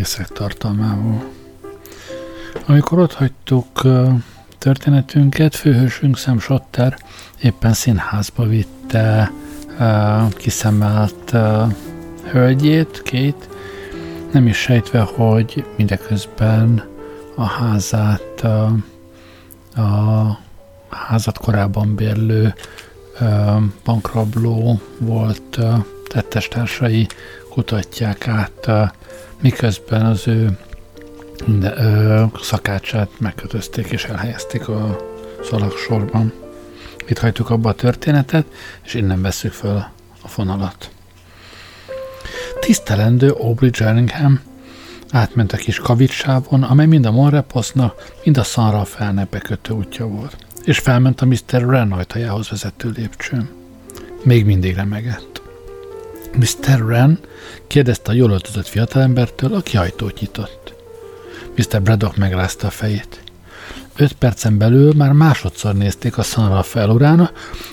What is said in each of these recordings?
részek tartalmával. Amikor ott hagytuk történetünket, főhősünk Sam Schotter éppen színházba vitte kiszemelt hölgyét, két, nem is sejtve, hogy mindeközben a házát, a házat korábban bérlő bankrabló volt tettestársai kutatják át, miközben az ő de, ö, szakácsát megkötözték és elhelyezték a szalagsorban. Itt hagytuk abba a történetet, és innen veszük föl a fonalat. Tisztelendő Aubrey Jerningham átment a kis kavicssávon, amely mind a Monreposznak, mind a Sanra felnepe kötő útja volt, és felment a Mr. Ren ajtajához vezető lépcsőn. Még mindig remegett. Mr. Ren kérdezte a jól öltözött fiatalembertől, aki ajtót nyitott. Mr. Braddock megrázta a fejét. Öt percen belül már másodszor nézték a Sanra felurána,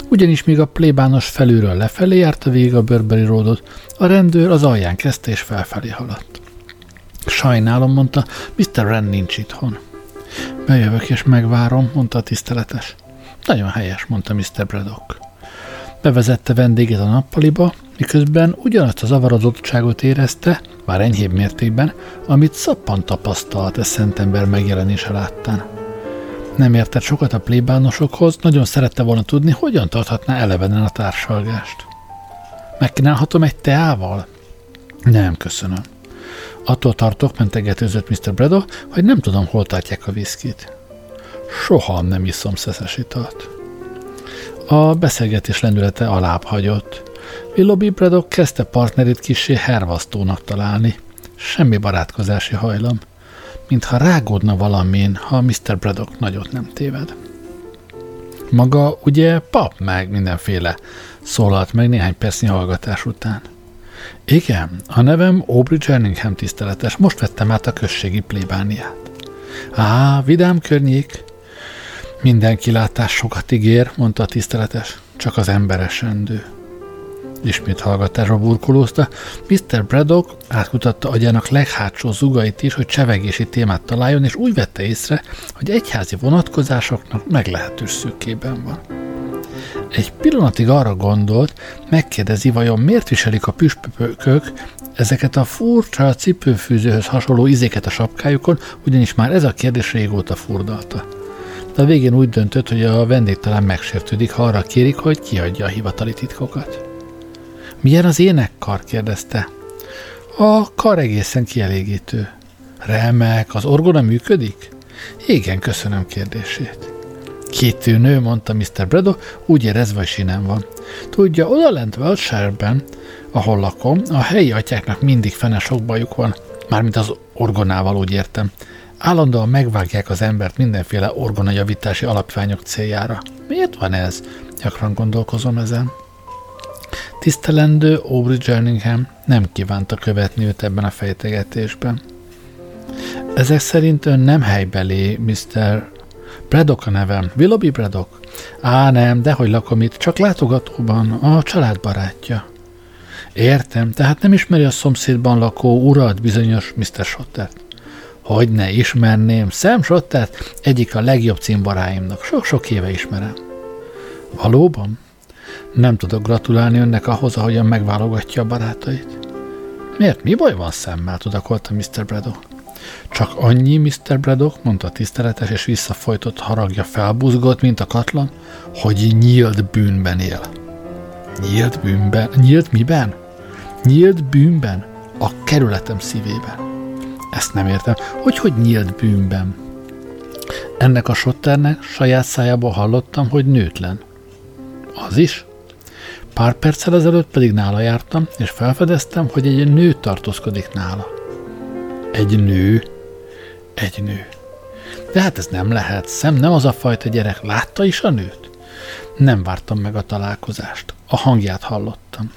ugyanis még a plébános felülről lefelé járta végig a Burberry Roadot, a rendőr az alján kezdte és felfelé haladt. Sajnálom, mondta, Mr. Ren nincs itthon. Bejövök és megvárom, mondta a tiszteletes. Nagyon helyes, mondta Mr. Braddock. Bevezette vendégét a nappaliba, miközben ugyanazt az zavarodottságot érezte, már enyhébb mértékben, amit szappan tapasztalt e szentember megjelenése láttán. Nem értett sokat a plébánosokhoz, nagyon szerette volna tudni, hogyan tarthatná elevenen a társalgást. Megkínálhatom egy teával? Nem, köszönöm. Attól tartok, mentegetőzött Mr. Bredo, hogy nem tudom, hol tartják a viszkit. Soha nem iszom szeszes italt. A beszélgetés lendülete alább hagyott. Willoughby Braddock kezdte partnerét kisé hervasztónak találni. Semmi barátkozási hajlam. Mintha rágódna valamin, ha Mr. Braddock nagyot nem téved. Maga ugye pap meg mindenféle, szólalt meg néhány percnyi hallgatás után. Igen, a nevem Aubrey Jerningham tiszteletes, most vettem át a községi plébániát. Á, vidám környék. Minden kilátás sokat ígér, mondta a tiszteletes, csak az emberesendő. Ismét hallgatásra burkolózta, Mr. Braddock átkutatta agyának leghátsó zugait is, hogy csevegési témát találjon, és úgy vette észre, hogy egyházi vonatkozásoknak meglehetős szűkében van. Egy pillanatig arra gondolt, megkérdezi, vajon miért viselik a püspökök ezeket a furcsa cipőfűzőhöz hasonló izéket a sapkájukon, ugyanis már ez a kérdés régóta furdalta. De a végén úgy döntött, hogy a vendég talán megsértődik, ha arra kérik, hogy kiadja a hivatali titkokat. Milyen az énekkar? kérdezte. A kar egészen kielégítő. Remek, az orgona működik? Igen, köszönöm kérdését. Kitűnő, mondta Mr. Bredo, úgy érezve, hogy sinem van. Tudja, oda lent Welshire-ben, ahol lakom, a helyi atyáknak mindig fene sok bajuk van, mármint az orgonával, úgy értem. Állandóan megvágják az embert mindenféle orgonajavítási alapványok céljára. Miért van ez? Gyakran gondolkozom ezen. Tisztelendő Aubrey Jerningham nem kívánta követni őt ebben a fejtegetésben. Ezek szerint ön nem helybeli, Mr. Braddock a nevem. Willoughby Braddock? Á, nem, dehogy lakom itt, csak látogatóban, a család barátja. Értem, tehát nem ismeri a szomszédban lakó urat, bizonyos Mr. Shottert. Hogy ne ismerném, Sam Shottert egyik a legjobb címbaráimnak. Sok-sok éve ismerem. Valóban? Nem tudok gratulálni önnek ahhoz, ahogyan megválogatja a barátait. Miért? Mi baj van szemmel? tudakolta Mr. Braddock. Csak annyi, Mr. Braddock, mondta tiszteletes, és visszafolytott haragja felbuzgott, mint a katlan, hogy nyílt bűnben él. Nyílt bűnben? Nyílt miben? Nyílt bűnben? A kerületem szívében. Ezt nem értem. Hogy, hogy nyílt bűnben? Ennek a sotternek saját szájából hallottam, hogy nőtlen. Az is? Pár perccel ezelőtt pedig nála jártam, és felfedeztem, hogy egy nő tartózkodik nála. Egy nő? Egy nő. De hát ez nem lehet. Szem nem az a fajta gyerek. Látta is a nőt? Nem vártam meg a találkozást. A hangját hallottam.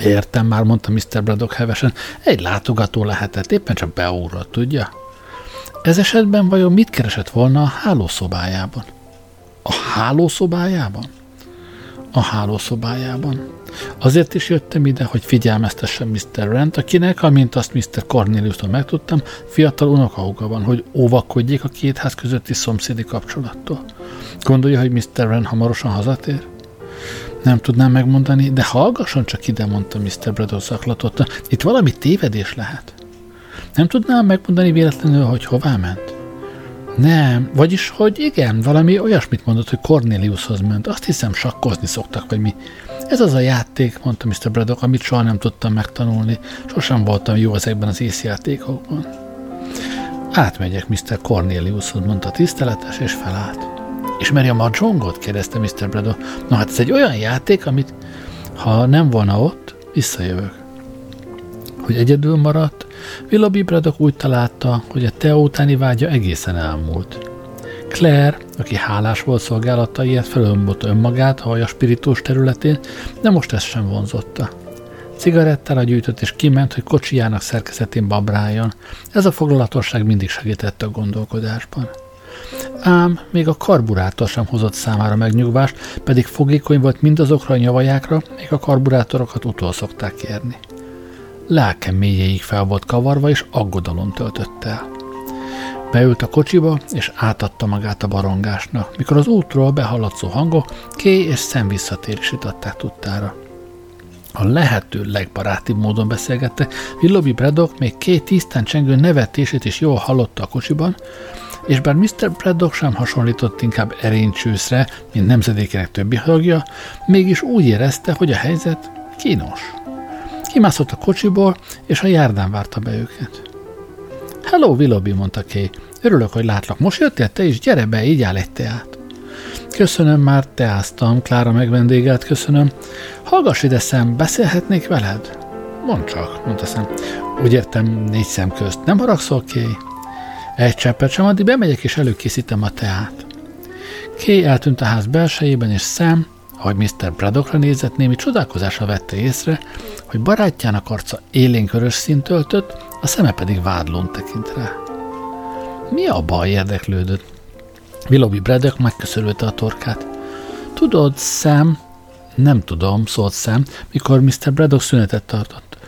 Értem már, mondta Mr. Braddock hevesen. Egy látogató lehetett, éppen csak beúrott, tudja? Ez esetben vajon mit keresett volna a hálószobájában? A hálószobájában? A hálószobájában. Azért is jöttem ide, hogy figyelmeztessem Mr. Rent, akinek, amint azt Mr. Corneliuson megtudtam, fiatal unokauga van, hogy óvakodjék a két ház közötti szomszédi kapcsolattól. Gondolja, hogy Mr. Rent hamarosan hazatér? Nem tudnám megmondani, de hallgasson csak ide, mondta Mr. Braddock zaklatotta. Itt valami tévedés lehet. Nem tudnám megmondani véletlenül, hogy hová ment? Nem, vagyis, hogy igen, valami olyasmit mondott, hogy Corneliushoz ment. Azt hiszem, sakkozni szoktak, vagy mi. Ez az a játék, mondta Mr. Braddock, amit soha nem tudtam megtanulni. Sosem voltam jó ezekben az észjátékokban. Átmegyek Mr. Corneliushoz, mondta tiszteletes, és felállt. Ismeri a Mahjongot? kérdezte Mr. Braddock. Na hát ez egy olyan játék, amit ha nem volna ott, visszajövök. Hogy egyedül maradt, Willoughby Braddock úgy találta, hogy a Teo utáni vágya egészen elmúlt. Claire, aki hálás volt szolgálataiért, felölmbott önmagát a spiritus területén, de most ez sem vonzotta. Cigarettára gyűjtött és kiment, hogy kocsijának szerkezetén babráljon. Ez a foglalatosság mindig segített a gondolkodásban. Ám még a karburátor sem hozott számára megnyugvást, pedig fogékony volt mindazokra a nyavajákra, még a karburátorokat utol szokták kérni. Lelkem mélyéig fel volt kavarva, és aggodalom töltött el. Beült a kocsiba, és átadta magát a barongásnak, mikor az útról behaladszó hangok ké és szem visszatérését adták tudtára. A lehető legbarátibb módon beszélgette, Willoughby Braddock még két tisztán csengő nevetését is jól hallotta a kocsiban, és bár Mr. Braddock sem hasonlított inkább erénycsőszre, mint nemzedékének többi hangja, mégis úgy érezte, hogy a helyzet kínos. Kimászott a kocsiból, és a járdán várta be őket. Hello, Willoughby, mondta Kay. Örülök, hogy látlak. Most jöttél te is? Gyere be, így áll egy teát. Köszönöm, már teáztam. Klára megvendégelt, köszönöm. Hallgass ide, szem, beszélhetnék veled? Mondd csak, mondta szem. Úgy értem, négy szem közt. Nem haragszol, Kay? Egy cseppet sem, addig bemegyek és előkészítem a teát. Kay eltűnt a ház belsejében, és szem, ahogy Mr. Braddockra nézett, némi csodálkozásra vette észre, hogy barátjának arca élénkörös szint öltött, a szeme pedig vádlón tekint rá. Mi a baj érdeklődött? Willoughby Braddock megköszörülte a torkát. Tudod, Sam, nem tudom, szólt Sam, mikor Mr. Braddock szünetet tartott.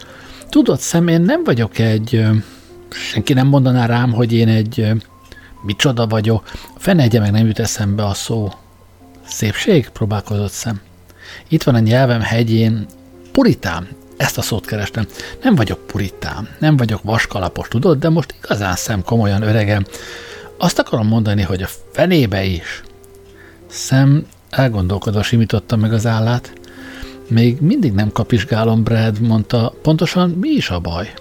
Tudod, Sam, én nem vagyok egy... Senki nem mondaná rám, hogy én egy... Micsoda vagyok. Fenegye meg nem jut eszembe a szó. Szépség? próbálkozott szem. Itt van a nyelvem hegyén. Puritán, ezt a szót kerestem. Nem vagyok puritán, nem vagyok vaskalapos, tudod, de most igazán szem komolyan öregem. Azt akarom mondani, hogy a fenébe is. Szem elgondolkodva simította meg az állát. Még mindig nem kapizsgálom, Brad, mondta. Pontosan mi is a baj?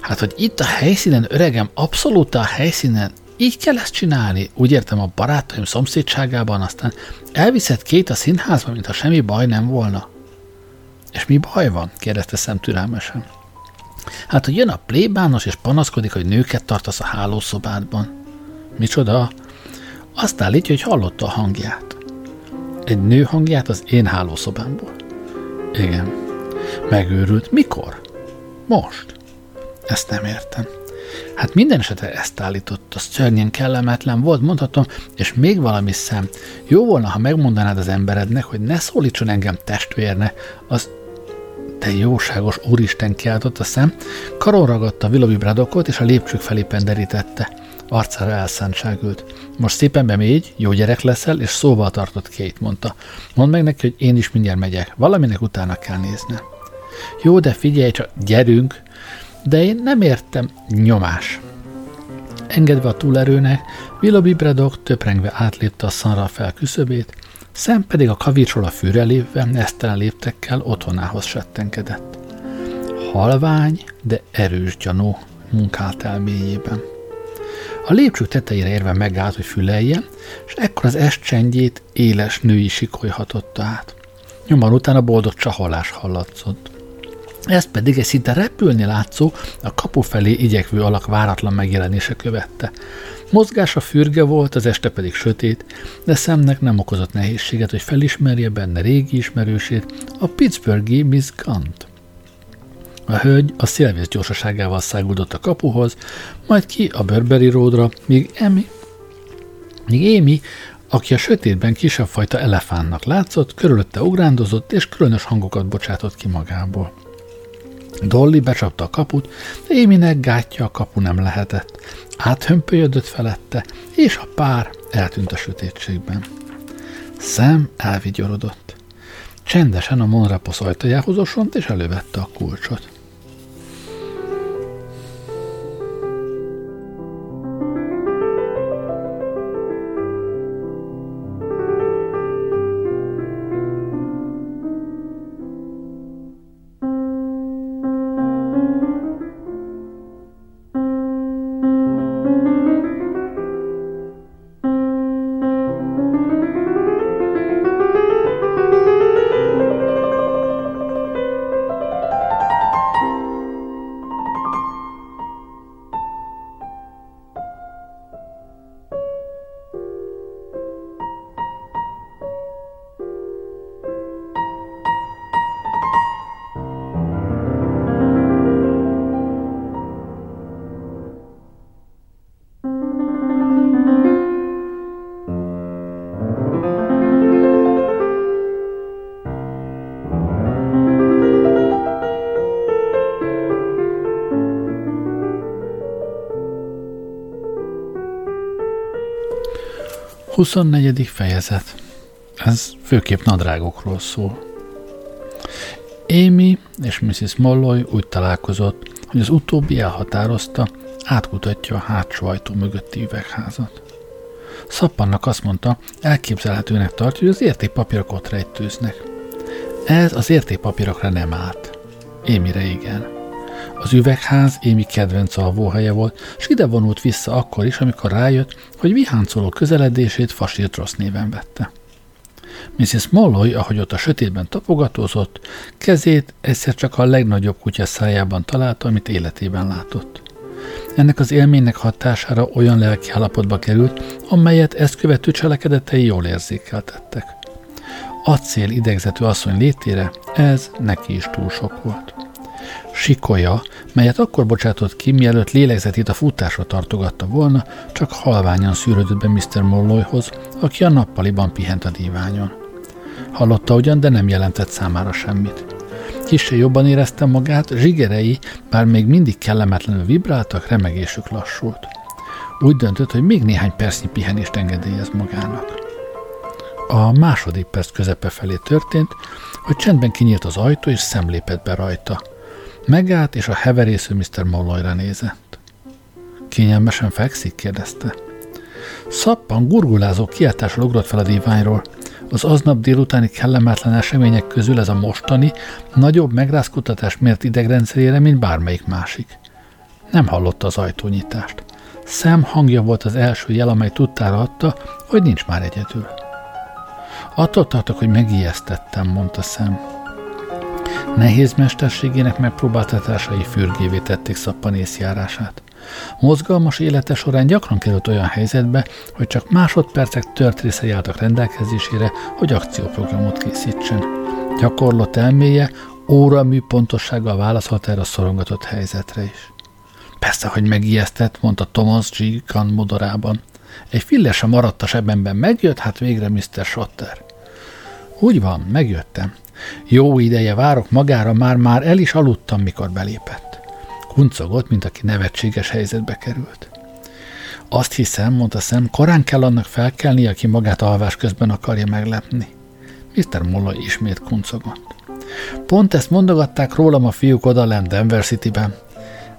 Hát, hogy itt a helyszínen, öregem, abszolút a helyszínen, így kell ezt csinálni. Úgy értem a barátaim szomszédságában, aztán elviszed két a színházba, mintha semmi baj nem volna. És mi baj van? kérdezte szem türelmesen. Hát, hogy jön a plébános, és panaszkodik, hogy nőket tartasz a hálószobádban. Micsoda? Azt állítja, hogy hallotta a hangját. Egy nő hangját az én hálószobámból. Igen. Megőrült. Mikor? Most. Ezt nem értem. Hát minden esetre ezt állított, az szörnyen kellemetlen volt, mondhatom, és még valami szem. Jó volna, ha megmondanád az emberednek, hogy ne szólítson engem testvérne, az te jóságos úristen kiáltott a szem, karon ragadta Willoughby Braddockot, és a lépcsők felé penderítette. Arcára elszántságült. Most szépen bemégy, jó gyerek leszel, és szóval tartott két, mondta. Mondd meg neki, hogy én is mindjárt megyek. Valaminek utána kell nézni. Jó, de figyelj csak, gyerünk! De én nem értem. Nyomás. Engedve a túlerőnek, Willoughby Braddock töprengve átlépte a szanra fel küszöbét, Szem pedig a kavicsról a fűre lépve, esztelen léptekkel otthonához settenkedett. Halvány, de erős gyanú munkált el mélyében. A lépcső tetejére érve megállt, hogy füleljen, és ekkor az est csendjét éles női sikoly hatotta át. Nyomban utána boldog csaholás hallatszott. Ezt pedig egy szinte repülni látszó, a kapu felé igyekvő alak váratlan megjelenése követte. Mozgása fürge volt, az este pedig sötét, de szemnek nem okozott nehézséget, hogy felismerje benne régi ismerősét, a Pittsburghi Miss Gant. A hölgy a szélvész gyorsaságával száguldott a kapuhoz, majd ki a Burberry Roadra, míg Emi, míg Amy aki a sötétben kisebb fajta elefánnak látszott, körülötte ugrándozott, és különös hangokat bocsátott ki magából. Dolly becsapta a kaput, Éminek gátja a kapu nem lehetett. Áthömpölyödött felette, és a pár eltűnt a sötétségben. Szem elvigyorodott. Csendesen a Monrepos ajtajához osont, és elővette a kulcsot. 24. fejezet. Ez főképp nadrágokról szól. Amy és Mrs. Molloy úgy találkozott, hogy az utóbbi elhatározta, átkutatja a hátsó ajtó mögötti üvegházat. Szappannak azt mondta, elképzelhetőnek tartja, hogy az értékpapírok ott rejtőznek. Ez az értékpapírokra nem állt. Émire igen. Az üvegház Émi kedvenc alvóhelye volt, és ide vonult vissza akkor is, amikor rájött, hogy viháncoló közeledését fasírt rossz néven vette. Mrs. Molloy, ahogy ott a sötétben tapogatózott, kezét egyszer csak a legnagyobb kutya szájában találta, amit életében látott. Ennek az élménynek hatására olyan lelki állapotba került, amelyet ezt követő cselekedetei jól érzékeltettek. Acél idegzetű asszony létére ez neki is túl sok volt. Sikolya, melyet akkor bocsátott ki, mielőtt lélegzetét a futásra tartogatta volna, csak halványan szűrődött be Mr. Molloyhoz, aki a nappaliban pihent a díványon. Hallotta ugyan, de nem jelentett számára semmit. Kisse jobban érezte magát, zsigerei, bár még mindig kellemetlenül vibráltak, remegésük lassult. Úgy döntött, hogy még néhány percnyi pihenést engedélyez magának. A második perc közepe felé történt, hogy csendben kinyílt az ajtó, és szemlépett be rajta – Megállt, és a heverésző Mr. Molloyra nézett. Kényelmesen fekszik? kérdezte. Szappan, gurgulázó kiáltással ugrott fel a diványról. Az aznap délutáni kellemetlen események közül ez a mostani nagyobb megrázkutatás mért idegrendszerére, mint bármelyik másik. Nem hallotta az ajtónyitást. Szem hangja volt az első jel, amely tudtára adta, hogy nincs már egyedül. Attól tartok, hogy megijesztettem, mondta Szem. Nehéz mesterségének megpróbáltatásai fürgévé tették szappanész járását. Mozgalmas élete során gyakran került olyan helyzetbe, hogy csak másodpercek tört részei álltak rendelkezésére, hogy akcióprogramot készítsen. Gyakorlott elméje óramű pontossággal válaszolt erre a szorongatott helyzetre is. Persze, hogy megijesztett, mondta Thomas G. Gunn modorában. Egy filler sem maradt a sebemben, megjött, hát végre Mr. Schotter. Úgy van, megjöttem. Jó ideje várok magára, már-már el is aludtam, mikor belépett. Kuncogott, mint aki nevetséges helyzetbe került. Azt hiszem, mondta szem, korán kell annak felkelni, aki magát alvás közben akarja meglepni. Mr. Molla ismét kuncogott. Pont ezt mondogatták rólam a fiúk odalent Denver City-ben.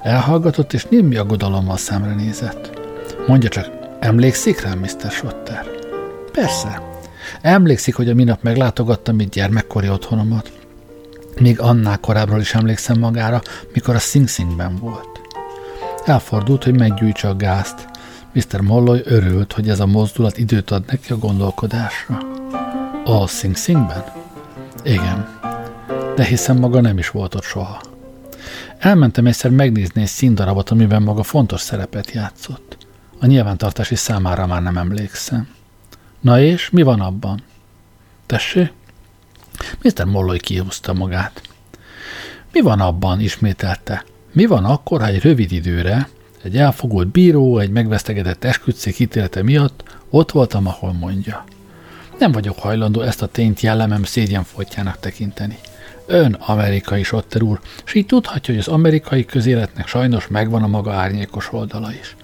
Elhallgatott, és némi aggodalommal szemre nézett. Mondja csak, emlékszik rám, Mr. Schotter? Persze, Emlékszik, hogy a minap meglátogattam itt gyermekkori otthonomat? Még annál korábbról is emlékszem magára, mikor a Sing Singben volt. Elfordult, hogy meggyújtsa a gázt. Mr. Molloy örült, hogy ez a mozdulat időt ad neki a gondolkodásra. A Sing Singben? Igen. De hiszem maga nem is volt ott soha. Elmentem egyszer megnézni egy színdarabot, amiben maga fontos szerepet játszott. A nyilvántartási számára már nem emlékszem. Na és mi van abban? Tessé? Mr. Molloy kihúzta magát. Mi van abban, ismételte. Mi van akkor, ha egy rövid időre egy elfogult bíró, egy megvesztegetett esküdszék ítélete miatt ott voltam, ahol mondja. Nem vagyok hajlandó ezt a tényt jellemem szégyenfoltjának tekinteni. Ön amerikai sotter úr, és így tudhatja, hogy az amerikai közéletnek sajnos megvan a maga árnyékos oldala is.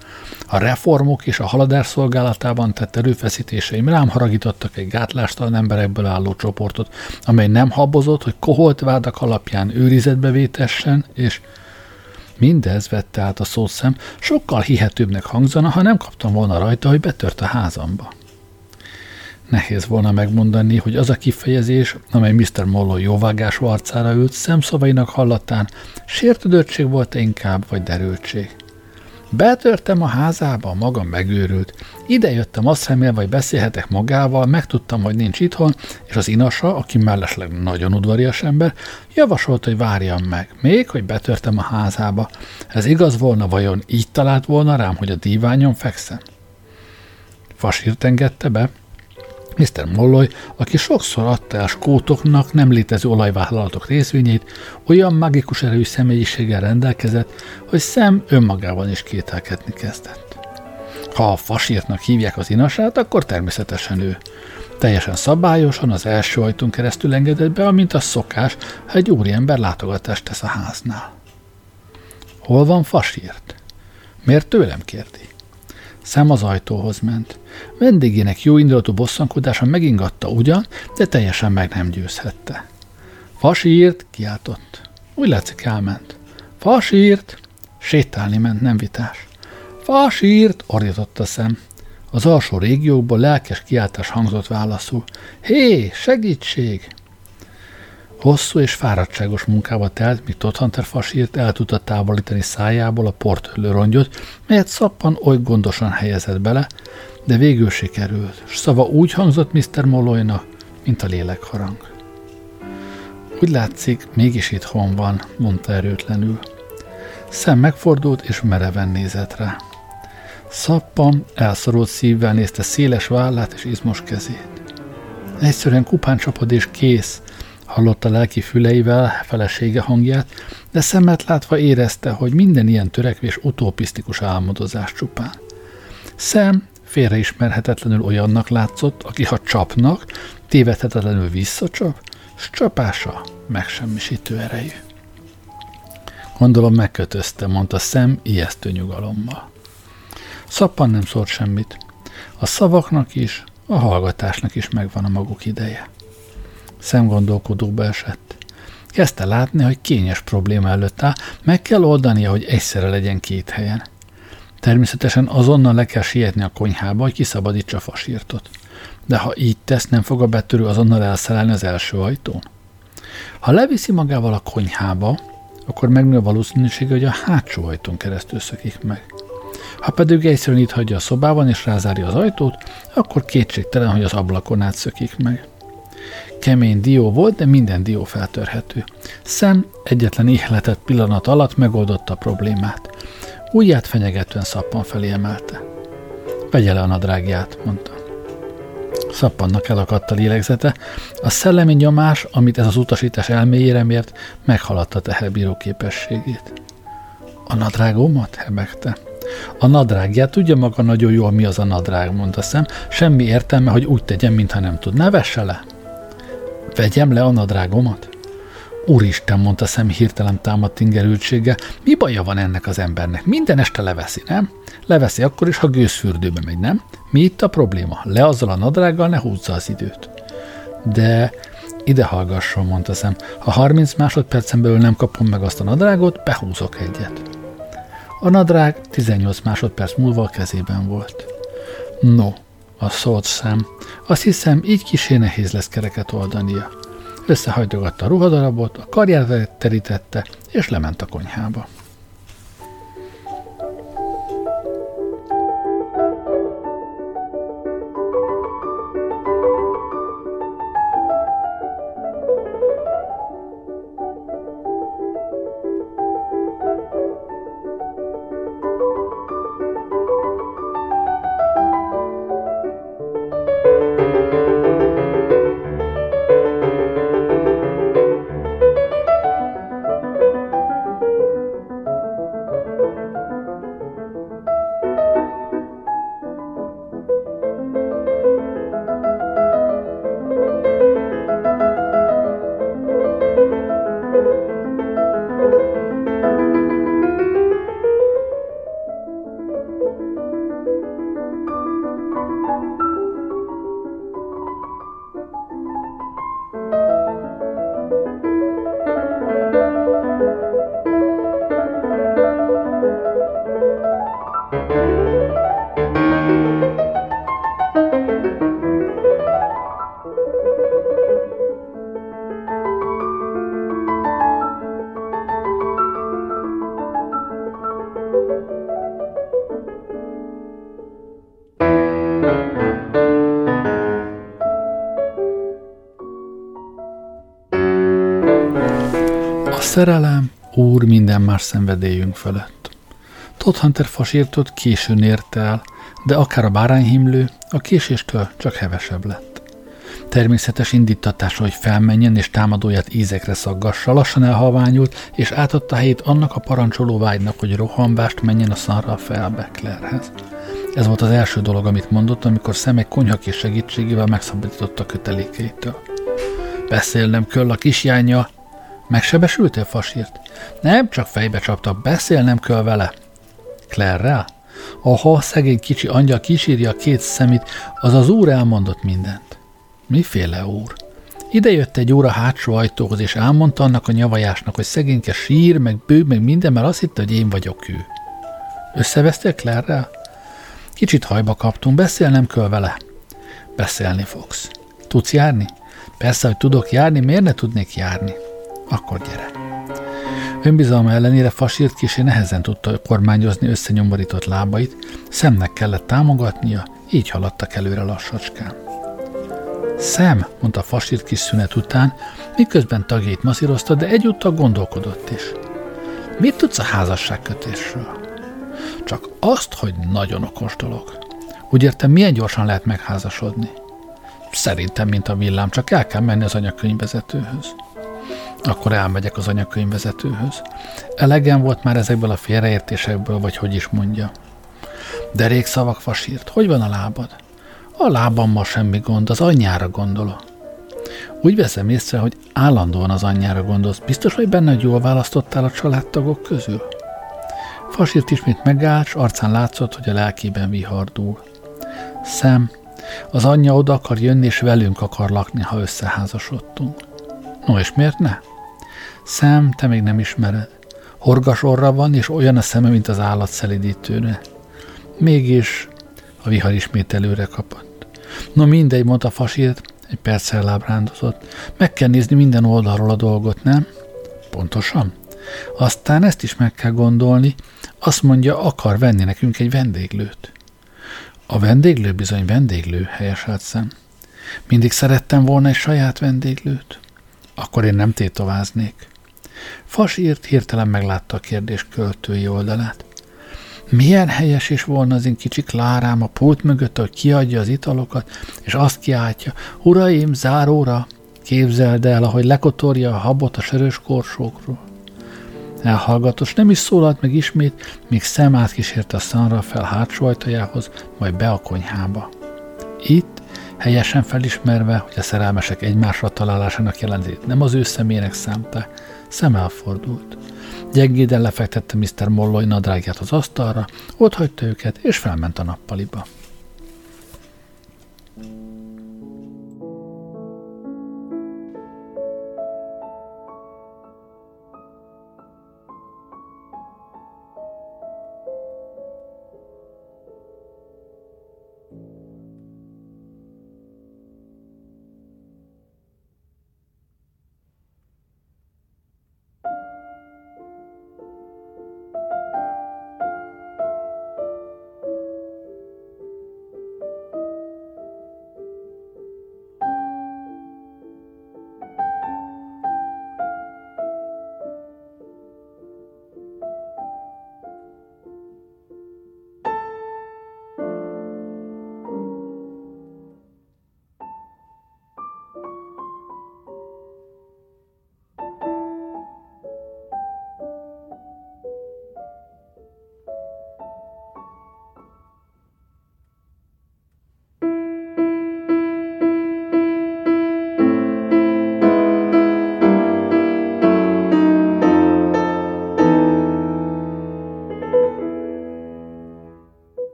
A reformok és a haladás szolgálatában tett erőfeszítéseim rám haragítottak egy gátlástalan emberekből álló csoportot, amely nem habozott, hogy koholt vádak alapján őrizetbe vétessen, és mindez vette át a szószem, sokkal hihetőbbnek hangzana, ha nem kaptam volna rajta, hogy betört a házamba. Nehéz volna megmondani, hogy az a kifejezés, amely Mr. Mollo jóvágás arcára ült, szemszavainak hallatán, sértődöttség volt inkább, vagy derültség. Betörtem a házába, magam megőrült. Ide jöttem azt remélve, hogy beszélhetek magával, megtudtam, hogy nincs itthon, és az inasa, aki mellesleg nagyon udvarias ember, javasolt, hogy várjam meg, még, hogy betörtem a házába. Ez igaz volna, vajon így talált volna rám, hogy a díványon fekszem? Fasírt engedte be, Mr. Molloy, aki sokszor adta el skótoknak nem létező olajvállalatok részvényét, olyan magikus erős személyiséggel rendelkezett, hogy szem önmagában is kételkedni kezdett. Ha a fasírtnak hívják az inasát, akkor természetesen ő. Teljesen szabályosan az első ajtón keresztül engedett be, amint a szokás, ha egy úriember látogatást tesz a háznál. Hol van fasírt? Miért tőlem kérdi? Szem az ajtóhoz ment. Vendégének jó indulatú bosszankodása megingatta ugyan, de teljesen meg nem győzhette. Fasírt, kiáltott. Úgy látszik elment. Fasírt! Sétálni ment, nem vitás. Fasírt! ordított a szem. Az alsó régiókból lelkes kiáltás hangzott válaszul. Hé, segítség! Hosszú és fáradtságos munkába telt, míg Hunter fasírt el tudta távolítani szájából a portölő rongyot, melyet szappan oly gondosan helyezett bele, de végül sikerült, s szava úgy hangzott Mr. Molloynak, mint a lélekharang. Úgy látszik, mégis itthon van, mondta erőtlenül. Szem megfordult, és mereven nézett rá. Szappan elszorult szívvel nézte széles vállát és izmos kezét. Egyszerűen kupán csapod és kész, hallotta lelki füleivel felesége hangját, de szemet látva érezte, hogy minden ilyen törekvés utopisztikus álmodozás csupán. Szem félreismerhetetlenül olyannak látszott, aki ha csapnak, tévedhetetlenül visszacsap, s csapása megsemmisítő erejű. Gondolom megkötözte, mondta szem ijesztő nyugalommal. Szappan nem szólt semmit. A szavaknak is, a hallgatásnak is megvan a maguk ideje. Szemgondolkodóba esett. Kezdte látni, hogy kényes probléma előtt áll, meg kell oldania, hogy egyszerre legyen két helyen. Természetesen azonnal le kell sietni a konyhába, hogy kiszabadítsa fasírtot. De ha így tesz, nem fog a betörő azonnal elszerelni az első ajtón? Ha leviszi magával a konyhába, akkor megnő a valószínűsége, hogy a hátsó ajtón keresztül szökik meg. Ha pedig egyszerűen itt hagyja a szobában és rázárja az ajtót, akkor kétségtelen, hogy az ablakon át szökik meg. Kemény dió volt, de minden dió feltörhető. Szem egyetlen ihletett pillanat alatt megoldotta a problémát. Újját fenyegetően szappan felé emelte. Vegye le a nadrágját, mondta. Szappannak elakadt a lélegzete. A szellemi nyomás, amit ez az utasítás elméjére mért, meghaladta teherbíró képességét. A nadrágomat? hebegte. A nadrágját tudja maga nagyon jól, mi az a nadrág, mondta szem. Semmi értelme, hogy úgy tegyen, mintha nem tud. Ne vesse le! Vegyem le a nadrágomat? Úristen, mondta szem hirtelen támadt ingerültséggel, mi baja van ennek az embernek? Minden este leveszi, nem? Leveszi akkor is, ha gőzfürdőbe megy, nem? Mi itt a probléma? Le azzal a nadrággal, ne húzza az időt. De ide hallgasson, mondta szem. Ha 30 másodpercen belül nem kapom meg azt a nadrágot, behúzok egyet. A nadrág 18 másodperc múlva a kezében volt. No, a szólt szem. Azt hiszem, így kisé nehéz lesz kereket oldania. Összehajtogatta a ruhadarabot, a karját terítette, és lement a konyhába. Szerelem, úr minden más szenvedélyünk fölött. Todd Hunter fasírtot későn érte el, de akár a bárányhimlő a késéstől csak hevesebb lett. Természetes indítatása, hogy felmenjen és támadóját ízekre szaggassa, lassan elhalványult, és átadta helyét annak a parancsoló vágynak, hogy rohanvást menjen a szarral fel Becklerhez. Ez volt az első dolog, amit mondott, amikor szemek konyhakés segítségével megszabadította kötelékeitől. Beszélnem kell a kisjánya. Megsebesültél, fasírt? Nem, csak fejbe csapta. Beszélnem kell vele. Claire-rel? Aha, szegény kicsi angyal kísírja a két szemét, az az úr elmondott mindent. Miféle úr? Ide jött egy óra hátsó ajtóhoz, és elmondta annak a nyavajásnak, hogy szegényke sír, meg bőg, meg minden, mert azt hitte, hogy én vagyok ő. Összevesztél Claire-rel? Kicsit hajba kaptunk, beszélnem kell vele. Beszélni fogsz. Tudsz járni? Persze, hogy tudok járni, miért ne tudnék járni? Akkor gyere. Önbizalma ellenére fasírt kisé nehezen tudta kormányozni összenyomorított lábait, szemnek kellett támogatnia, így haladtak előre lassacskán. Szem, mondta fasírt kis szünet után, miközben tagjait masszírozta, de egyúttal gondolkodott is. Mit tudsz a házasságkötésről? Csak azt, hogy nagyon okos dolog. Úgy értem, milyen gyorsan lehet megházasodni? Szerintem, mint a villám, csak el kell menni az anyakönyvvezetőhöz. Akkor elmegyek az anyakönyvvezetőhöz. Elegen volt már ezekből a félreértésekből, vagy hogy is mondja. Derék szavak fasírt, hogy van a lábad? A lábammal semmi gond, az anyjára gondolok. Úgy veszem észre, hogy állandóan az anyjára gondolsz. Biztos, hogy benne, hogy jól választottál a családtagok közül? Fasírt ismét megállt, s arcán látszott, hogy a lelkében vihardul. Szem, az anyja oda akar jönni, és velünk akar lakni, ha összeházasodtunk. No, és miért ne? Szem, te még nem ismered. Horgas orra van, és olyan a szeme, mint az állat szelidítőre. Mégis a vihar ismét előre kapott. No mindegy, mondta Fasírt, egy perccel lábrándozott. Meg kell nézni minden oldalról a dolgot, nem? Pontosan. Aztán ezt is meg kell gondolni. Azt mondja, akar venni nekünk egy vendéglőt. A vendéglő bizony vendéglő, helyeselt szem. Mindig szerettem volna egy saját vendéglőt. Akkor én nem tétováznék. Fas írt hirtelen meglátta a kérdés költői oldalát. Milyen helyes is volna az én kicsi Klárám a pult mögött, hogy kiadja az italokat, és azt kiáltja, uraim, záróra, képzeld el, ahogy lekotorja a habot a sörös korsókról. Elhallgatos nem is szólalt meg ismét, míg szem átkísérte a szanra fel hátsó ajtajához, majd be a konyhába. Itt, helyesen felismerve, hogy a szerelmesek egymásra találásának jelentét nem az ő személynek szánta, szem elfordult. Gyengéden lefektette Mr. Molloy nadrágját az asztalra, ott hagyta őket, és felment a nappaliba.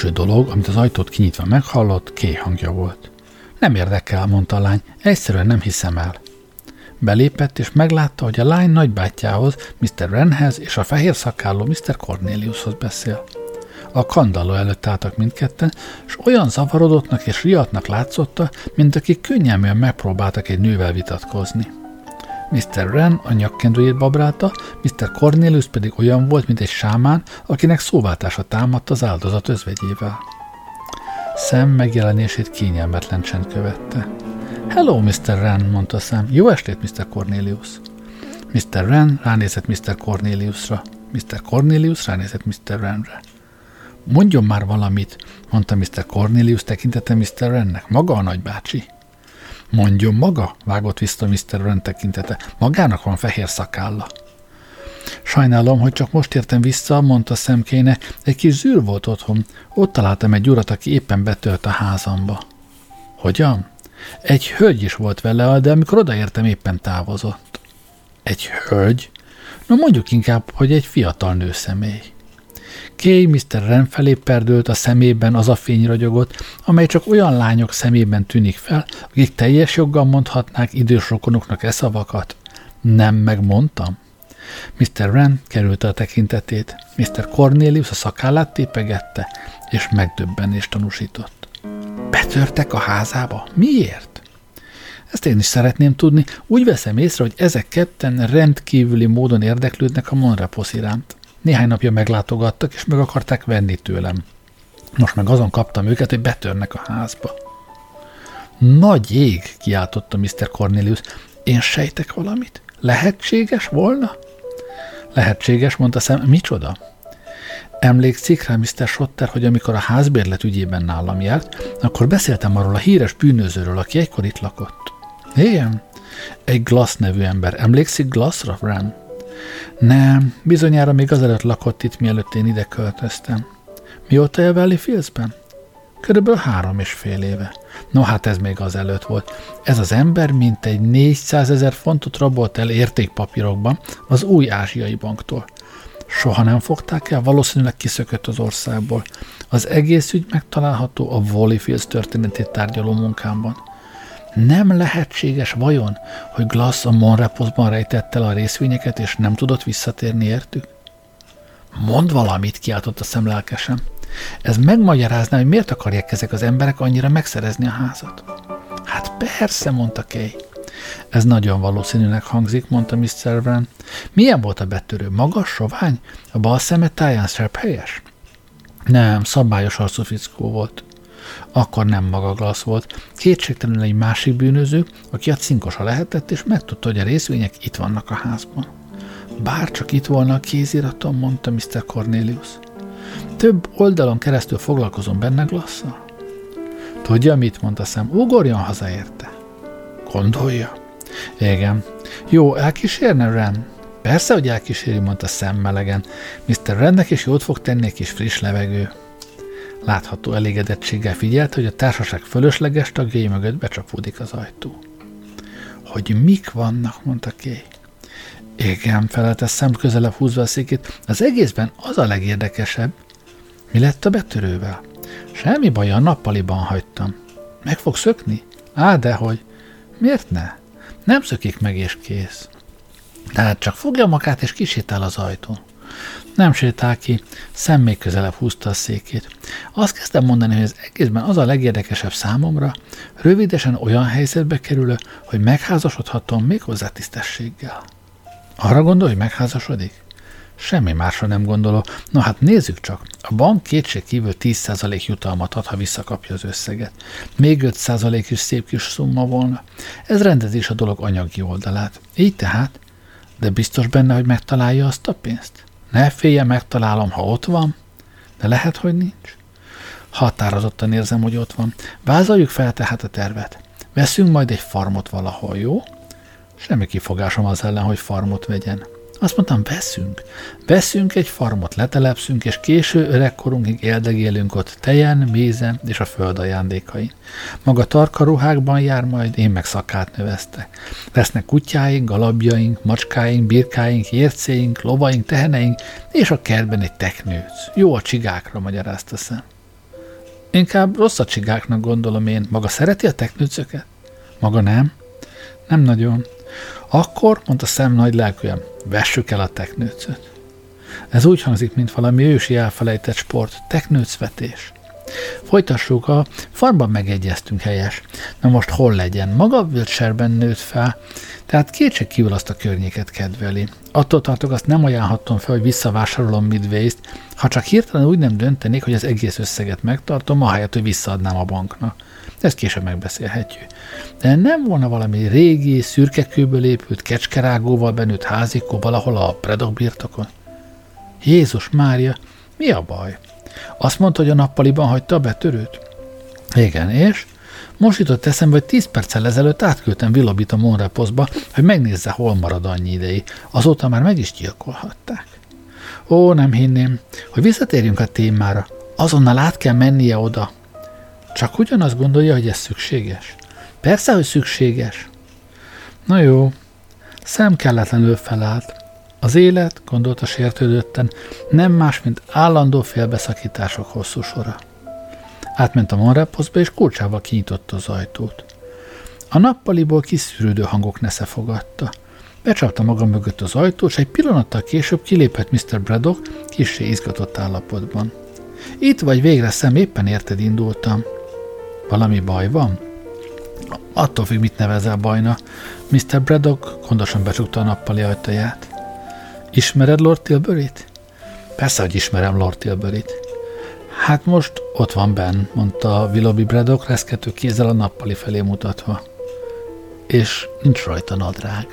Első dolog, amit az ajtót kinyitva meghallott, Kay hangja volt. Nem érdekel, mondta a lány, egyszerűen nem hiszem el. Belépett, és meglátta, hogy a lány nagybátyjához, Mr. Renhez és a fehér szakálló Mr. Corneliushoz beszél. A kandalló előtt álltak mindketten, és olyan zavarodottnak és riadtnak látszotta, mint akik könnyelműen megpróbáltak egy nővel vitatkozni. Mr. Ren a nyakkendőjét babrálta, Mr. Cornelius pedig olyan volt, mint egy sámán, akinek szóváltása támadt az áldozat özvegyével. Sam megjelenését kényelmetlen csend követte. Hello, Mr. Ren, mondta Sam. Jó estét, Mr. Cornelius. Mr. Ren ránézett Mr. Corneliusra. Mr. Cornelius ránézett Mr. Renre. Mondjon már valamit, mondta Mr. Cornelius tekintete Mr. Rennek. Maga a nagybácsi. Mondjon maga, vágott vissza Mr. Ren tekintete. Magának van fehér szakálla. Sajnálom, hogy csak most értem vissza, mondta szemkéne. Egy kis zűr volt otthon. Ott találtam egy urat, aki éppen betölt a házamba. Hogyan? Egy hölgy is volt vele, de amikor odaértem, éppen távozott. Egy hölgy? No mondjuk inkább, hogy egy fiatal nőszemély. Kay Mr. Ren felé perdült, a szemében az a fény ragyogott, amely csak olyan lányok szemében tűnik fel, akik teljes joggal mondhatnák idős rokonoknak e szavakat. Nem megmondtam? Mr. Ren került a tekintetét, Mr. Cornelius a szakállát tépegette, és megdöbbenést tanúsított. Betörtek a házába? Miért? Ezt én is szeretném tudni. Úgy veszem észre, hogy ezek ketten rendkívüli módon érdeklődnek a Monrepos iránt. Néhány napja meglátogattak, és meg akarták venni tőlem. Most meg azon kaptam őket, hogy betörnek a házba. Nagy ég, kiáltotta Mr. Cornelius. Én sejtek valamit? Lehetséges volna? Lehetséges, mondta szem. Micsoda? Emlékszik rá, Mr. Schotter, hogy amikor a házbérlet ügyében nálam járt, akkor beszéltem arról a híres bűnözőről, aki egykor itt lakott. Igen, egy Glass nevű ember. Emlékszik Glassra, Ram? Nem, bizonyára még azelőtt lakott itt, mielőtt én ide költöztem. Mióta él Valley Fieldsben? Körülbelül három és fél éve. No hát ez még az előtt volt. Ez az ember mintegy 400 ezer fontot rabolt el értékpapírokban az új ázsiai banktól. Soha nem fogták el, valószínűleg kiszökött az országból. Az egész ügy megtalálható a Valleyfields történetét tárgyaló munkámban. Nem lehetséges vajon, hogy Glass a Monreposban rejtett el a részvényeket, és nem tudott visszatérni értük? Mond valamit, kiáltott a szemlelkesen. Ez megmagyarázná, hogy miért akarják ezek az emberek annyira megszerezni a házat. Hát persze, mondta Kay. Ez nagyon valószínűnek hangzik, mondta Mr. Wren. Milyen volt a betörő? Magas, sovány? A bal szeme táján helyes? Nem, szabályos arcú fickó volt. Akkor nem maga Glass volt. Kétségtelenül egy másik bűnöző, aki a cinkosa lehetett, és megtudta, hogy a részvények itt vannak a házban. Bár csak itt volna a kéziratom, mondta Mr. Cornelius. Több oldalon keresztül foglalkozom benne Glasszal. Tudja, mit mondta szem? Ugorjon haza érte. Gondolja? Igen. Jó, elkísérne Ren? Persze, hogy elkíséri, mondta szem melegen. Mr. Rennek is jót fog tenni egy kis friss levegő. Látható elégedettséggel figyelt, hogy a társaság fölösleges tagjai mögött becsapódik az ajtó. Hogy mik vannak, mondta Kay. Igen, felelte szem közelebb húzva a székét. Az egészben az a legérdekesebb. Mi lett a betörővel? Semmi baj, a nappaliban hagytam. Meg fog szökni? Á, dehogy. Miért ne? Nem szökik meg és kész. Tehát csak fogja magát és kisétál az ajtón. Nem sétál ki, szem még közelebb húzta a székét. Azt kezdtem mondani, hogy az egészben az a legérdekesebb számomra, rövidesen olyan helyzetbe kerülő, hogy megházasodhatom még hozzá tisztességgel. Arra gondol, hogy megházasodik? Semmi másra nem gondolok. Na hát nézzük csak. A bank kétség kívül 10% jutalmat ad, ha visszakapja az összeget. Még 5% is szép kis szumma volna. Ez rendezi is a dolog anyagi oldalát. Így tehát, de biztos benne, hogy megtalálja azt a pénzt? Ne félje, megtalálom, ha ott van, de lehet, hogy nincs. Határozottan érzem, hogy ott van. Vázoljuk fel tehát a tervet. Veszünk majd egy farmot valahol, jó? Semmi kifogásom az ellen, hogy farmot vegyen. Azt mondtam, veszünk. Veszünk egy farmot, letelepszünk, és késő öregkorunkig éldegélünk ott tejen, mézen és a föld ajándékain. Maga tarka ruhákban jár majd, én meg szakát növesztek. Lesznek kutyáink, galabjaink, macskáink, birkáink, ércéink, lovaink, teheneink, és a kertben egy teknőc. Jó a csigákra, magyarázta szem. Inkább rossz csigáknak gondolom én. Maga szereti a teknőcöket? Maga nem? Nem nagyon. Akkor, mondta szem nagy lelkűen, vessük el a teknőcöt. Ez úgy hangzik, mint valami ősi elfelejtett sport, teknőcvetés. Folytassuk, a farmban megegyeztünk helyes. Na most hol legyen? Maga Wiltshire-ben nőtt fel, tehát kétség kívül azt a környéket kedveli. Attól tartok, azt nem ajánlhatom fel, hogy visszavásárolom Midways-t, ha csak hirtelen úgy nem döntenék, hogy az egész összeget megtartom, ahelyett, hogy visszaadnám a banknak. Ezt később megbeszélhetjük. De nem volna valami régi, szürkekőből épült, kecskerágóval benőtt házikó valahol a predok birtokon? Jézus Mária, mi a baj? Azt mondta, hogy a nappaliban hagyta a betörőt? Igen, és? Most jutott eszembe, hogy 10 perccel ezelőtt átküldtem Villabit a Monreposzba, hogy megnézze, hol marad annyi ideig. Azóta már meg is gyilkolhatták. Ó, nem hinném, hogy visszatérjünk a témára. Azonnal át kell mennie oda. Csak ugyanazt gondolja, hogy ez szükséges. Persze, hogy szükséges. Na jó, szem kelletlenül felállt. Az élet, gondolta sértődötten, nem más, mint állandó félbeszakítások hosszú sora. Átment a monreposzba, és kulcsával kinyitotta az ajtót. A nappaliból kiszűrődő hangok nesze fogadta. Becsapta maga mögött az ajtót, és egy pillanattal később kilépett Mr. Braddock kissé izgatott állapotban. Itt vagy végre szem, éppen érted indultam. Valami baj van? Attól függ, mit nevezel bajna. Mr. Braddock gondosan becsukta a nappali ajtaját. Ismered Lord Tilbury-t? Persze, hogy ismerem Lord Tilbury-t. Hát most ott van benn, mondta Willoughby Braddock reszkető kézzel a nappali felé mutatva. És nincs rajta nadrág.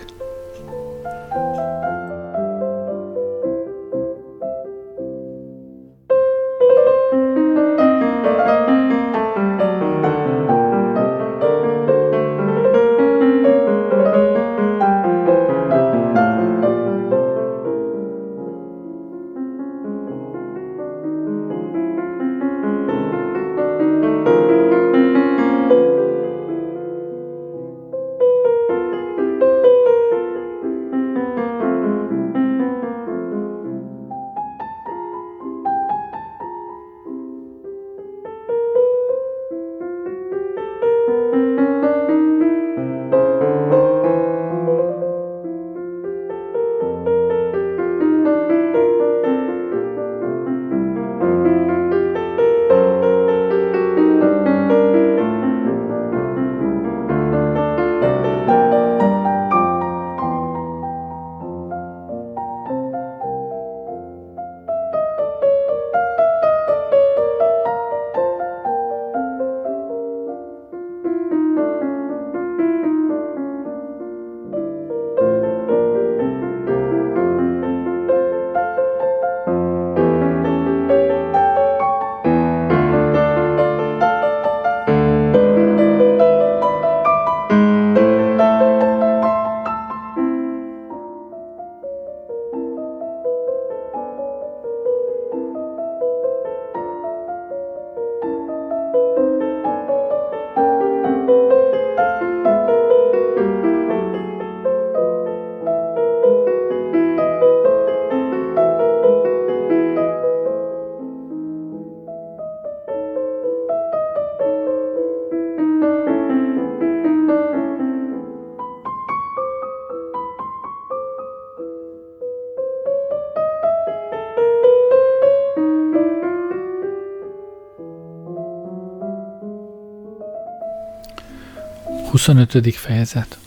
25. fejezet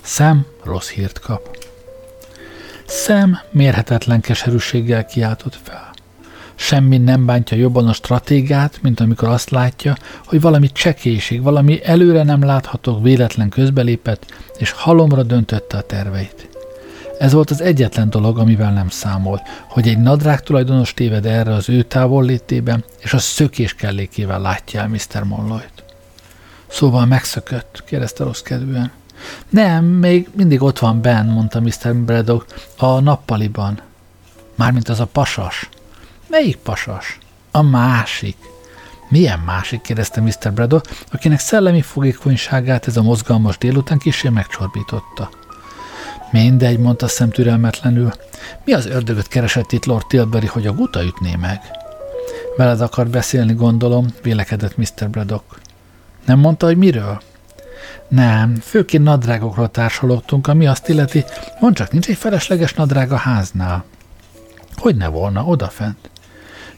Szem rossz hírt kap. Szem mérhetetlen keserűséggel kiáltott fel. Semmi nem bántja jobban a stratégát, mint amikor azt látja, hogy valami csekélység, valami előre nem látható véletlen közbelépett, és halomra döntötte a terveit. Ez volt az egyetlen dolog, amivel nem számolt, hogy egy nadrág tulajdonos téved erre az ő távollétében, és a szökés kellékével látja el Mr. Monloyt. Szóval megszökött, kérdezte rossz kedvűen. Nem, még mindig ott van Ben, mondta Mr. Braddock, a nappaliban. Mármint az a pasas. Melyik pasas? A másik. Milyen másik? kérdezte Mr. Braddock, akinek szellemi fogékonyságát ez a mozgalmas délután kisé megcsorbította. Mindegy, mondta szem türelmetlenül. Mi az ördögöt keresett itt Lord Tilbury, hogy a guta ütné meg? Veled akar beszélni, gondolom, vélekedett Mr. Braddock. Nem mondta, hogy miről? Nem, főként nadrágokról társalogtunk, ami azt illeti, mond csak, nincs egy felesleges nadrág a háznál. Hogy ne volna, odafent.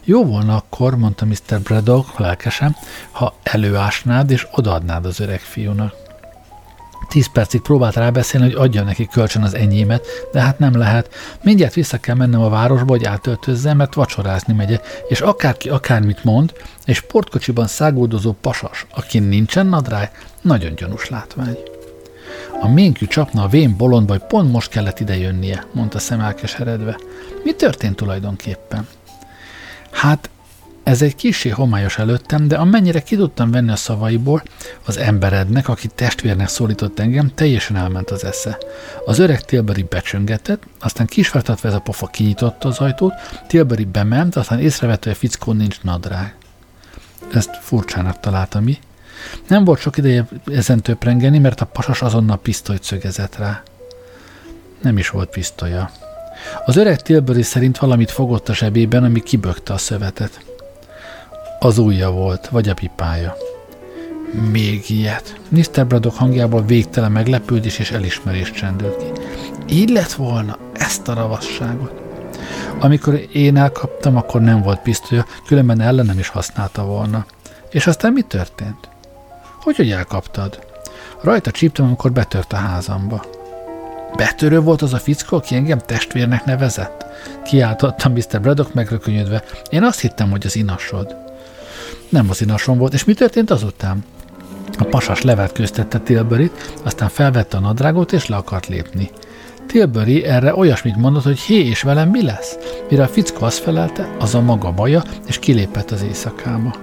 Jó volna akkor, mondta Mr. Braddock lelkesen, ha előásnád és odaadnád az öreg fiúnak. Tíz percig próbált rábeszélni, hogy adja neki kölcsön az enyémet, de hát nem lehet. Mindjárt vissza kell mennem a városba, hogy átöltözzem, mert vacsorázni megye, és akárki akármit mond, egy sportkocsiban száguldozó pasas, akin nincsen nadrág, nagyon gyanús látvány. A ménkű csapna a vén bolondba, hogy pont most kellett ide jönnie, mondta szemelkeseredve. Mi történt tulajdonképpen? Hát ez egy kisé homályos előttem, de amennyire ki tudtam venni a szavaiból, az emberednek, aki testvérnek szólított engem, teljesen elment az esze. Az öreg Tilbury becsöngetett, aztán kisvertatva ez a pofa kinyitotta az ajtót, Tilbury bement, aztán észrevette, hogy a fickó nincs nadrág. Ezt furcsának találta mi. Nem volt sok ideje ezen töprengeni, mert a pasas azonnal pisztolyt szögezett rá. Nem is volt pisztolya. Az öreg Tilbury szerint valamit fogott a zsebében, ami kibökte a szövetet. Az ujja volt, vagy a pipája. Még ilyet. Mr. Braddock hangjából végtelen meglepődés és elismerés csendült ki. Így lett volna ezt a ravasságot. Amikor én elkaptam, akkor nem volt pisztolya, különben ellenem is használta volna. És aztán mi történt? Hogy, hogy elkaptad? Rajta csíptem, amikor betört a házamba. Betörő volt az a fickó, aki engem testvérnek nevezett? Kiáltottam Mr. Braddock megrökönyödve. Én azt hittem, hogy az inasod. Nem az inason volt, és mi történt azután? A pasas levetkőztette tilbury aztán felvette a nadrágot, és le akart lépni. Tilbury erre olyasmit mondott, hogy hé, és velem mi lesz? Mire a fickó azt felelte, az a maga baja, és kilépett az éjszakába.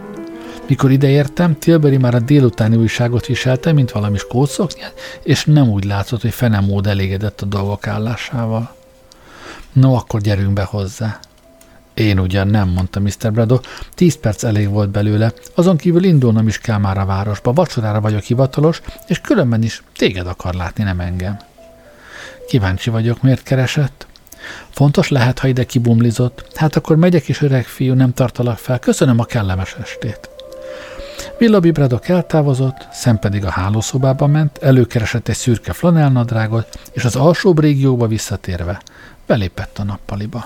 Mikor ideértem, Tilbury már a délutáni újságot viselte, mint valami skótszoknyát, és nem úgy látszott, hogy fenemód elégedett a dolgok állásával. No, akkor gyerünk be hozzá. Én ugyan nem, mondta Mr. Brado. Tíz perc elég volt belőle, azon kívül indulnom is kell már a városba, vacsorára vagyok hivatalos, és különben is téged akar látni, nem engem. Kíváncsi vagyok, miért keresett? Fontos lehet, ha ide kibumlizott. Hát akkor megyek is, öreg fiú, nem tartalak fel. Köszönöm a kellemes estét. Willoughby Braddock eltávozott, szem pedig a hálószobába ment, előkeresett egy szürke flanelnadrágot, és az alsóbb régióba visszatérve belépett a nappaliba.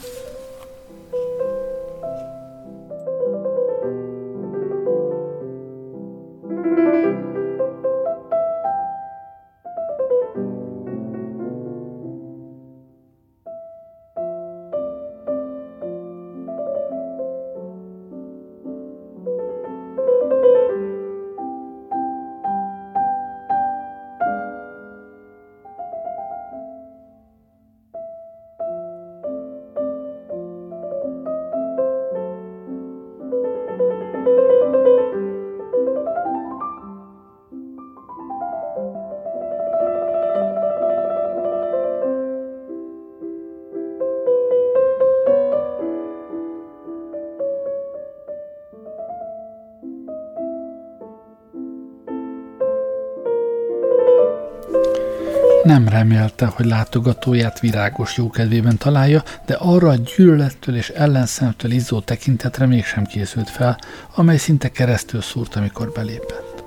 Nem remélte, hogy látogatóját virágos jókedvében találja, de arra a gyűlölettől és ellenszemtől izzó tekintetre mégsem készült fel, amely szinte keresztül szúrt, amikor belépett.